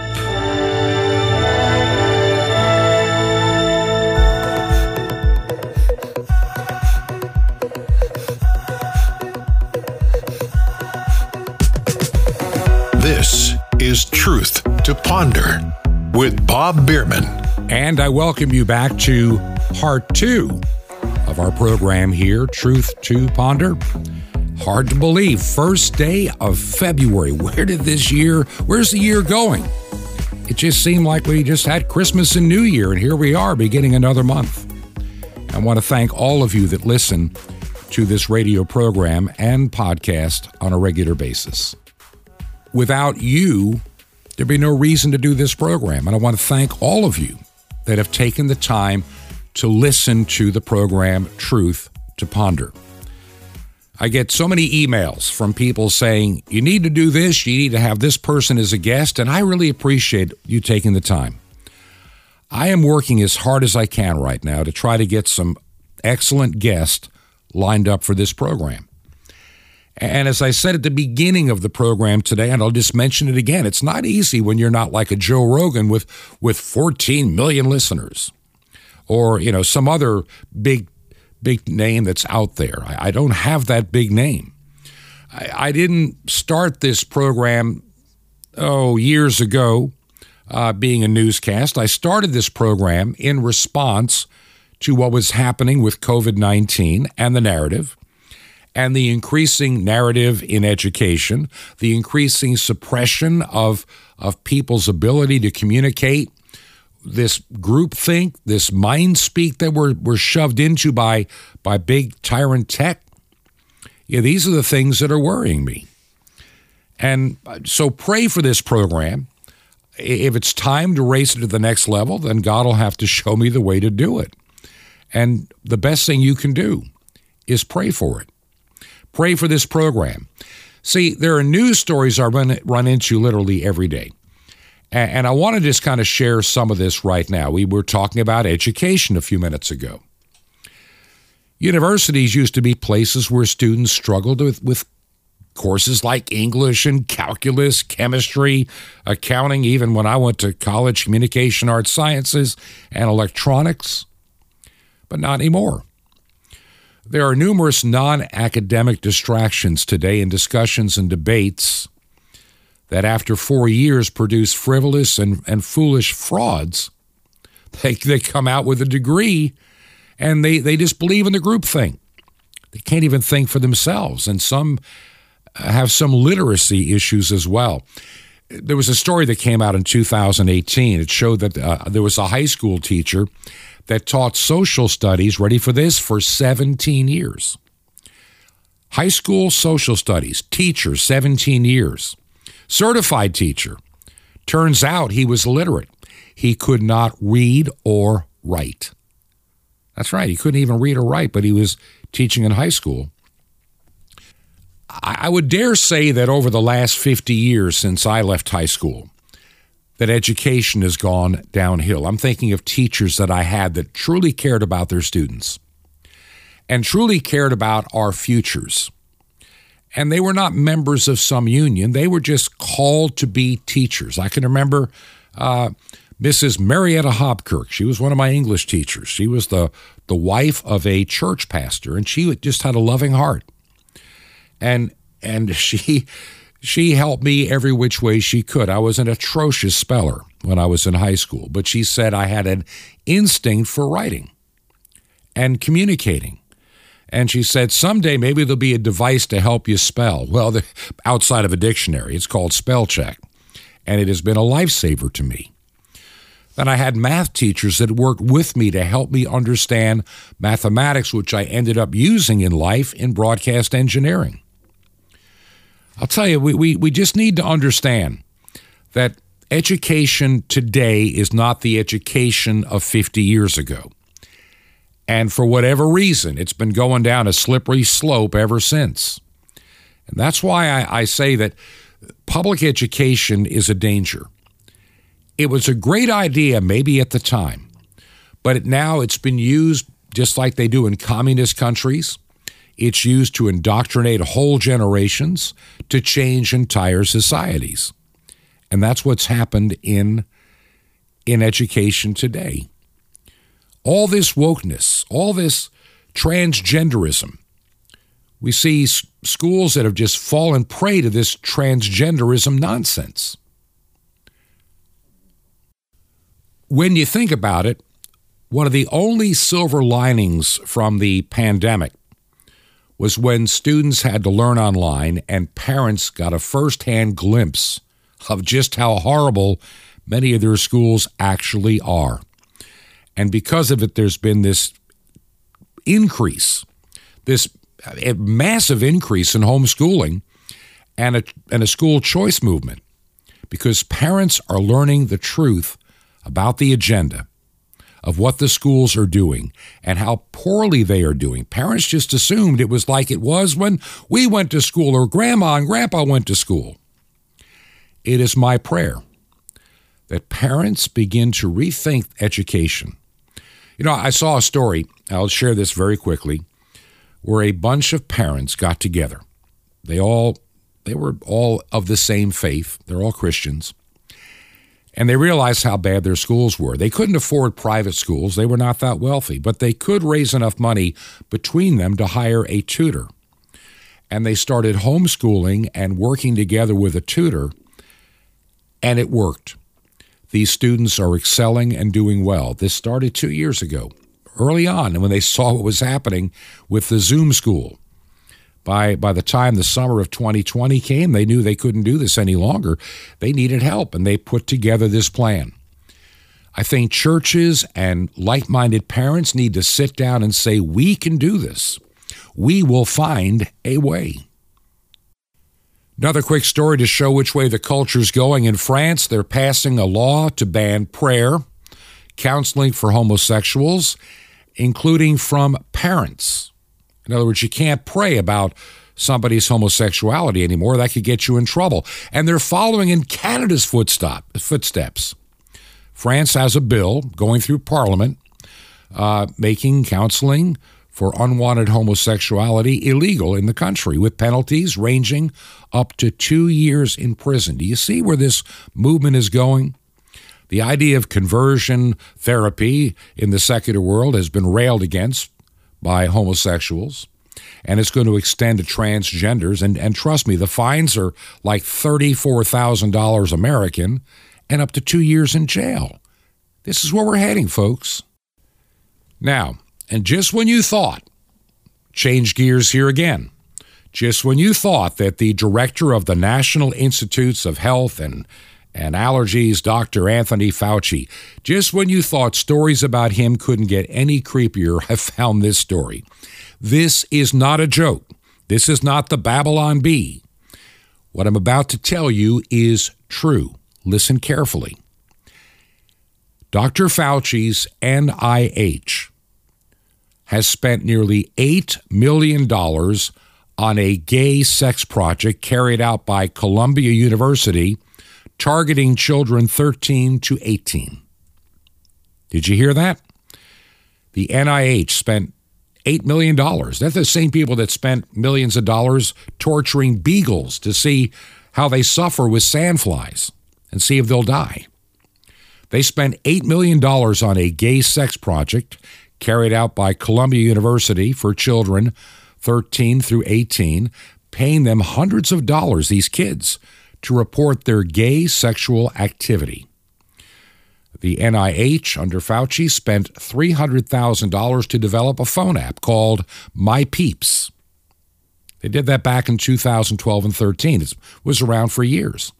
B: This is Truth to Ponder with Bob Bierman.
A: And I welcome you back to part two of our program here, Truth to Ponder. Hard to believe. First day of February. Where did this year, where's the year going? It just seemed like we just had Christmas and New Year, and here we are beginning another month. I want to thank all of you that listen to this radio program and podcast on a regular basis. Without you, there'd be no reason to do this program. And I want to thank all of you that have taken the time to listen to the program Truth to Ponder. I get so many emails from people saying, you need to do this, you need to have this person as a guest, and I really appreciate you taking the time. I am working as hard as I can right now to try to get some excellent guests lined up for this program. And as I said at the beginning of the program today, and I'll just mention it again, it's not easy when you're not like a Joe Rogan with, with 14 million listeners or, you know, some other big, big name that's out there. I, I don't have that big name. I, I didn't start this program, oh, years ago. uh, being a newscast. I started this program in response to what was happening with COVID 19 and the narrative, and the increasing narrative in education, the increasing suppression of, of people's ability to communicate, this groupthink, this mind speak that we're, we're shoved into by, by big tyrant tech. Yeah, these are the things that are worrying me. And uh, so pray for this program. If it's time to raise it to the next level, then God will have to show me the way to do it. And the best thing you can do is pray for it. Pray for this program. See, there are news stories I run, run into literally every day. And I want to just kind of share some of this right now. We were talking about education a few minutes ago. Universities used to be places where students struggled with, with courses like English and calculus, chemistry, accounting, even when I went to college, communication arts sciences, and electronics, but not anymore. There are numerous non academic distractions today in discussions and debates that, after four years, produce frivolous and, and foolish frauds. They, they come out with a degree and they, they just believe in the group thing. They can't even think for themselves. And some have some literacy issues as well. There was a story that came out in 2018. It showed that uh, there was a high school teacher that taught social studies, ready for this, for 17 years. High school social studies, teacher, 17 years. Certified teacher. Turns out he was illiterate. He could not read or write. That's right, he couldn't even read or write, but he was teaching in high school. I would dare say that over the last 50 years since I left high school, that education has gone downhill. I'm thinking of teachers that I had that truly cared about their students and truly cared about our futures. And they were not members of some union, they were just called to be teachers. I can remember uh, Mrs. Marietta Hobkirk. She was one of my English teachers. She was the, the wife of a church pastor, and she just had a loving heart and and she she helped me every which way she could. I was an atrocious speller when I was in high school, but she said I had an instinct for writing and communicating. And she said, someday maybe there'll be a device to help you spell. Well, the, outside of a dictionary, it's called spell check. And it has been a lifesaver to me. Then I had math teachers that worked with me to help me understand mathematics, which I ended up using in life in broadcast engineering. I'll tell you, we, we, we just need to understand that education today is not the education of 50 years ago. And for whatever reason, it's been going down a slippery slope ever since. And that's why I, I say that public education is a danger. It was a great idea, maybe at the time, but it, now it's been used just like they do in communist countries it's used to indoctrinate whole generations, to change entire societies. And that's what's happened in, in education today. All this wokeness, all this transgenderism, we see schools that have just fallen prey to this transgenderism nonsense. When you think about it, one of the only silver linings from the pandemic was when students had to learn online and parents got a firsthand glimpse of just how horrible many of their schools actually are. And because of it, there's been this increase, this uh, massive increase in homeschooling and a, and a school choice movement because parents are learning the truth about the agenda of what the schools are doing and how poorly they are doing. Parents just assumed it was like it was when we went to school or grandma and grandpa went to school. It is my prayer that parents begin to rethink education. You know, I saw a story, I'll share this very quickly, where a bunch of parents got together. They all they were all of the same faith. They're all Christians. And they realized how bad their schools were. They couldn't afford private schools, they were not that wealthy, but they could raise enough money between them to hire a tutor. And they started homeschooling and working together with a tutor, and it worked. These students are excelling and doing well. This started two years ago, early on, and when they saw what was happening with the Zoom school. By, by the time the summer of 2020 came, they knew they couldn't do this any longer. They needed help, and they put together this plan. I think churches and like minded parents need to sit down and say, We can do this. We will find a way. Another quick story to show which way the culture's going. In France, they're passing a law to ban prayer, counseling for homosexuals, including from parents. In other words, you can't pray about somebody's homosexuality anymore. That could get you in trouble. And they're following in Canada's footsteps. France has a bill going through Parliament uh, making counseling for unwanted homosexuality illegal in the country with penalties ranging up to two years in prison. Do you see where this movement is going? The idea of conversion therapy in the secular world has been railed against by homosexuals, and it's going to extend to transgenders. And, and trust me, the fines are like $34,000 American and up to two years in jail. This is where we're heading, folks. Now, and just when you thought, change gears here again, just when you thought that the director of the National Institutes of Health and and allergies, Dr. Anthony Fauci. Just when you thought stories about him couldn't get any creepier, I found this story. This is not a joke. This is not the Babylon Bee. What I'm about to tell you is true. Listen carefully. Dr. Fauci's NIH has spent nearly $8 million on a gay sex project carried out by Columbia University targeting children 13 to 18. Did you hear that? The NIH spent $8 million. That's the same people that spent millions of dollars torturing beagles to see how they suffer with sandflies and see if they'll die. They spent $8 million on a gay sex project carried out by Columbia University for children 13 through 18, paying them hundreds of dollars, these kids, to report their gay sexual activity. The NIH, under Fauci, spent $300,000 to develop a phone app called My Peeps. They did that back in 2012 and 13. It was around for years.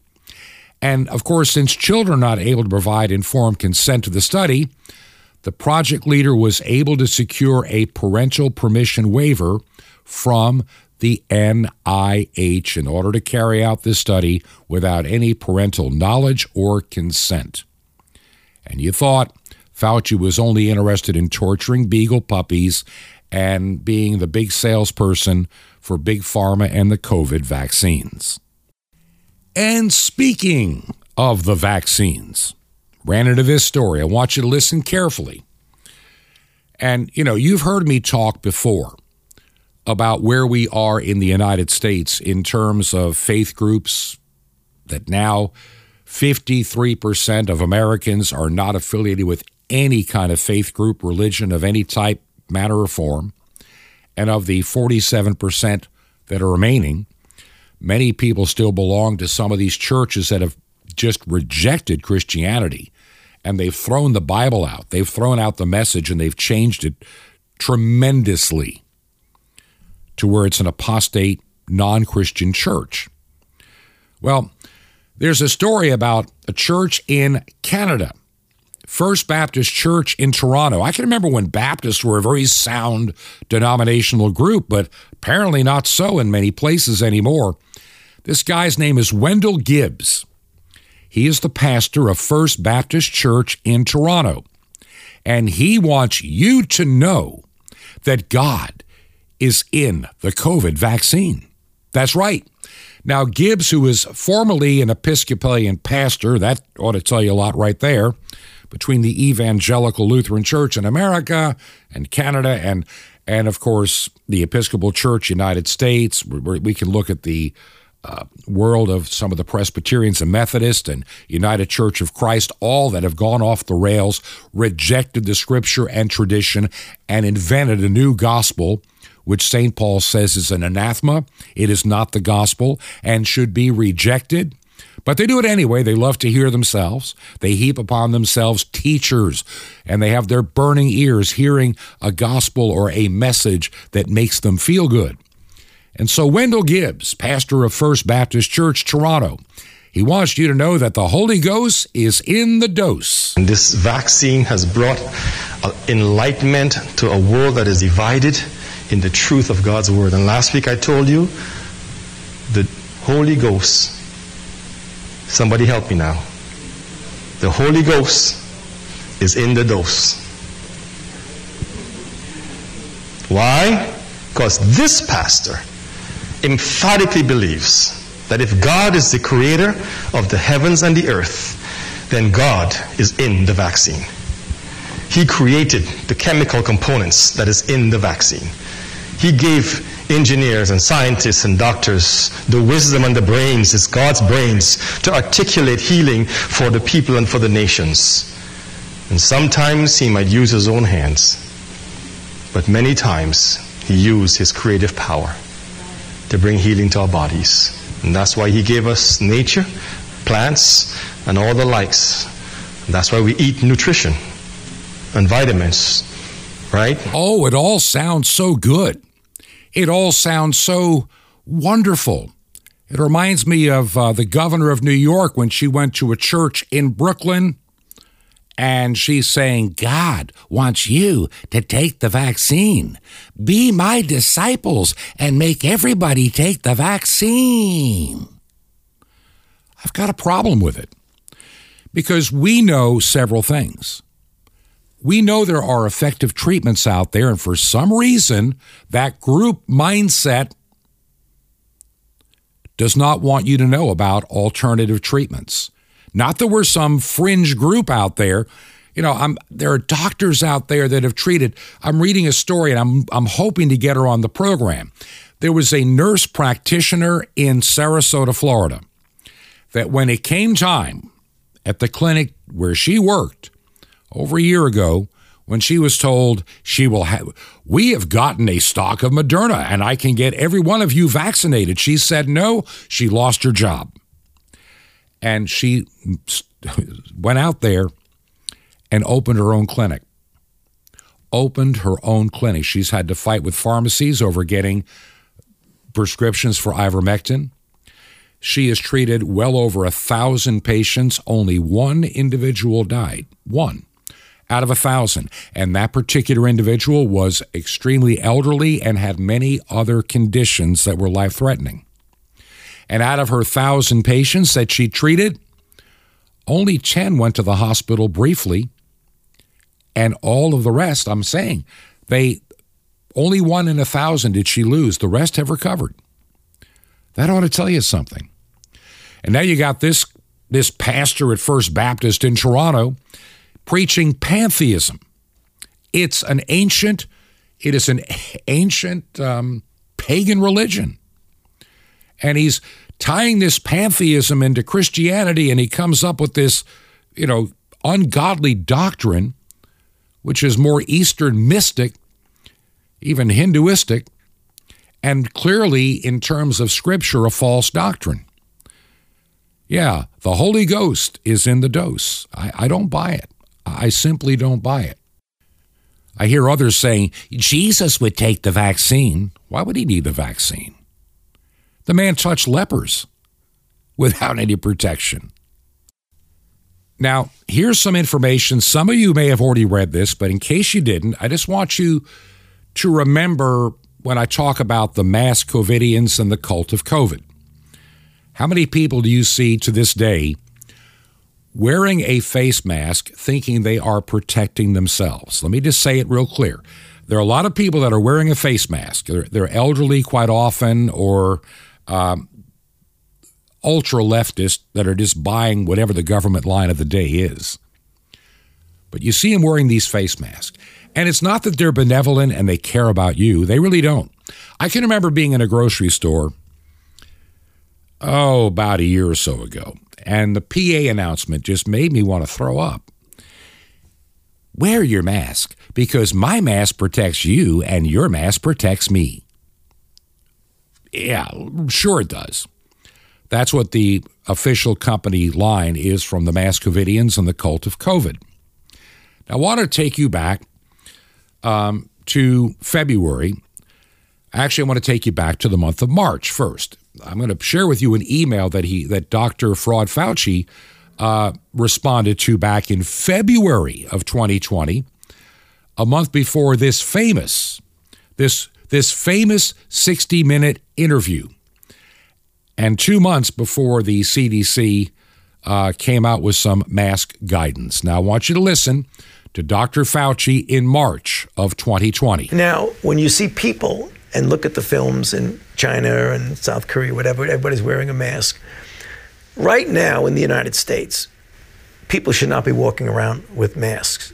A: And of course, since children are not able to provide informed consent to the study, the project leader was able to secure a parental permission waiver from the NIH in order to carry out this study without any parental knowledge or consent. And you thought Fauci was only interested in torturing beagle puppies and being the big salesperson for Big Pharma and the COVID vaccines. And speaking of the vaccines, ran into this story. I want you to listen carefully. And, you know, you've heard me talk before about where we are in the United States in terms of faith groups that now 53% of Americans are not affiliated with any kind of faith group, religion of any type, matter, or form. And of the 47% that are remaining, many people still belong to some of these churches that have just rejected Christianity and they've thrown the Bible out. They've thrown out the message and they've changed it tremendously to where it's an apostate, non Christian church. Well, there's a story about a church in Canada, First Baptist Church in Toronto. I can remember when Baptists were a very sound denominational group, but apparently not so in many places anymore. This guy's name is Wendell Gibbs. He is the pastor of First Baptist Church in Toronto. And he wants you to know that God is in the COVID vaccine. That's right. Now, Gibbs, who is formerly an Episcopalian pastor, that ought to tell you a lot right there, between the Evangelical Lutheran Church in America and Canada, and and of course the Episcopal Church United States. We can look at the uh, world of some of the Presbyterians and Methodists and United Church of Christ, all that have gone off the rails, rejected the Scripture and tradition, and invented a new gospel which St. Paul says is an anathema. It is not the gospel and should be rejected. But they do it anyway. They love to hear themselves. They heap upon themselves teachers, and they have their burning ears hearing a gospel or a message that makes them feel good. And so, Wendell Gibbs, pastor of First Baptist Church, Toronto, he wants you to know that the Holy Ghost is in the dose.
I: And this vaccine has brought uh, enlightenment to a world that is divided in the truth of God's Word. And last week I told you the Holy Ghost Somebody help me now. The Holy Ghost is in the dose. Why? Because this pastor emphatically believes that if God is the creator of the heavens and the earth, then God is in the vaccine. He created the chemical components that is in the vaccine. He gave engineers and scientists and doctors, the wisdom and the brains, is God's brains, to articulate healing for the people and for the nations. And sometimes he might use his own hands, but many times he used his creative power to bring healing to our bodies. And that's why he gave us nature, plants, and all the likes. And that's why we eat nutrition and vitamins, right?
A: Oh, it all sounds so good. It all sounds so wonderful. It reminds me of uh, the governor of New York when she went to a church in Brooklyn and she's saying, God wants you to take the vaccine. Be my disciples and make everybody take the vaccine. I've got a problem with it because we know several things we know there are effective treatments out there, and for some reason, that group mindset does not want you to know about alternative treatments. Not that we're some fringe group out there. You know, I'm, there are doctors out there that have treated. I'm reading a story and I'm, I'm hoping to get her on the program. There was a nurse practitioner in Sarasota, Florida, that when it came time at the clinic where she worked, over a year ago when she was told she will have, we have gotten a stock of Moderna and I can get every one of you vaccinated. She said no. She lost her job. And she went out there and opened her own clinic. Opened her own clinic. She's had to fight with pharmacies over getting prescriptions for ivermectin. She has treated well over a thousand patients. Only one individual died. One out of a thousand. And that particular individual was extremely elderly and had many other conditions that were life threatening. And out of her thousand patients that she treated, only 10 went to the hospital briefly. And all of the rest, I'm saying, they only one in a thousand did she lose. The rest have recovered. That ought to tell you something. And now you got this this pastor at First Baptist in Toronto preaching pantheism. It's an ancient, it is an ancient um, pagan religion. And he's tying this pantheism into Christianity, and he comes up with this, you know, ungodly doctrine, which is more Eastern mystic, even Hinduistic, and clearly, in terms of Scripture, a false doctrine. Yeah, the Holy Ghost is in the dose. I, I don't buy it. I simply don't buy it. I hear others saying Jesus would take the vaccine. Why would he need the vaccine? The man touched lepers without any protection. Now, here's some information. Some of you may have already read this, but in case you didn't, I just want you to remember when I talk about the mass COVIDians and the cult of COVID. How many people do you see to this day wearing a face mask thinking they are protecting themselves. Let me just say it real clear. There are a lot of people that are wearing a face mask. They're, they're elderly quite often or um, ultra leftists that are just buying whatever the government line of the day is. But you see them wearing these face masks. And it's not that they're benevolent and they care about you, they really don't. I can remember being in a grocery store, oh, about a year or so ago and the PA announcement just made me want to throw up. Wear your mask because my mask protects you and your mask protects me. Yeah, sure it does. That's what the official company line is from the Mascovidians and the cult of COVID. Now, I want to take you back um, to February. Actually, I want to take you back to the month of March first. I'm going to share with you an email that he that Dr. Fraud Fauci uh, responded to back in February of 2020, a month before this famous this this famous 60 minute interview, and two months before the CDC uh, came out with some mask guidance. Now, I want you to listen to Dr. Fauci in March of 2020.
J: Now, when you see people and look at the films in China and South Korea, whatever, everybody's wearing a mask. Right now in the United States, people should not be walking around with masks.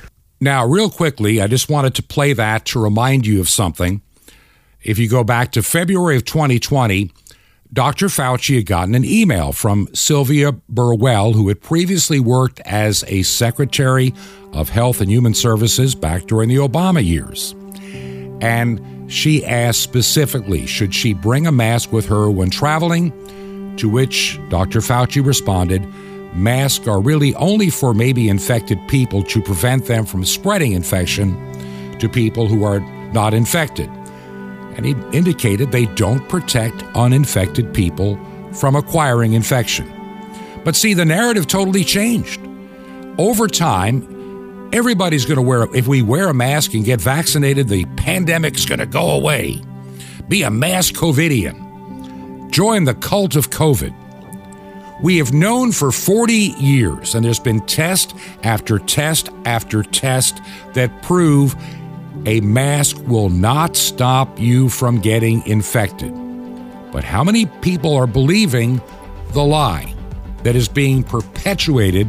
A: Now, real quickly, I just wanted to play that to remind you of something. If you go back to February of 2020, Dr. Fauci had gotten an email from Sylvia Burwell, who had previously worked as a Secretary of Health and Human Services back during the Obama years. And she asked specifically, should she bring a mask with her when traveling? To which Dr. Fauci responded, masks are really only for maybe infected people to prevent them from spreading infection to people who are not infected. And he indicated they don't protect uninfected people from acquiring infection. But see, the narrative totally changed. Over time, everybody's going to wear, if we wear a mask and get vaccinated, the pandemic's going to go away. Be a mask COVIDian. Join the cult of COVID. We have known for 40 years, and there's been test after test after test that prove a mask will not stop you from getting infected. But how many people are believing the lie that is being perpetuated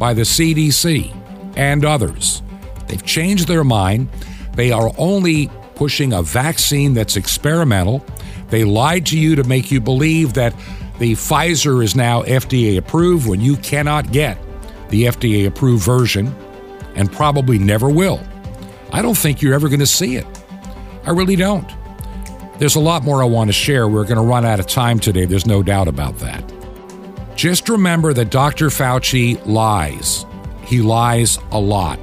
A: by the CDC and others? They've changed their mind. They are only pushing a vaccine that's experimental. They lied to you to make you believe that the Pfizer is now FDA approved when you cannot get the FDA approved version and probably never will. I don't think you're ever going to see it. I really don't. There's a lot more I want to share. We're going to run out of time today. There's no doubt about that. Just remember that Dr. Fauci lies. He lies a lot.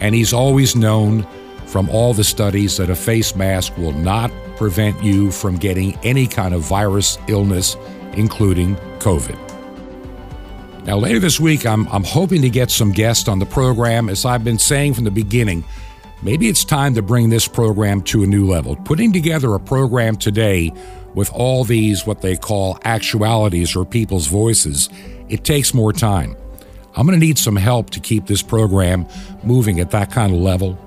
A: And he's always known from all the studies that a face mask will not prevent you from getting any kind of virus illness including COVID. Now, later this week, I'm, I'm hoping to get some guests on the program. As I've been saying from the beginning, maybe it's time to bring this program to a new level. Putting together a program today with all these, what they call actualities or people's voices, it takes more time. I'm going to need some help to keep this program moving at that kind of level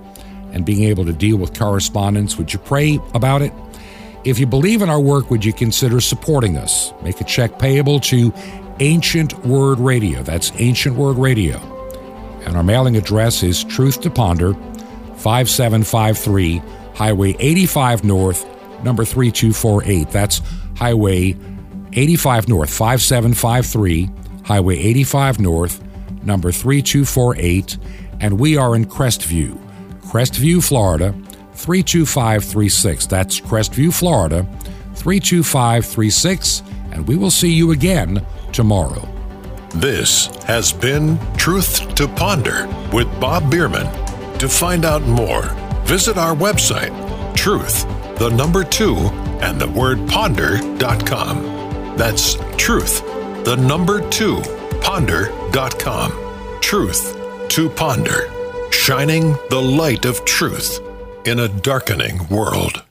A: and being able to deal with correspondence. Would you pray about it? If you believe in our work, would you consider supporting us? Make a check payable to Ancient Word Radio. That's Ancient Word Radio. And our mailing address is Truth to Ponder, 5753 Highway 85 North, number 3248. That's Highway 85 North, 5753 Highway 85 North, number 3248. And we are in Crestview, Crestview, Florida 32536. That's Crestview, Florida, 32536. And we will see you again tomorrow.
B: This has been Truth to Ponder with Bob Bierman. To find out more, visit our website, truth, the number two, and the word ponder.com. That's truth, the number two, ponder.com. Truth to ponder, shining the light of truth in a darkening world.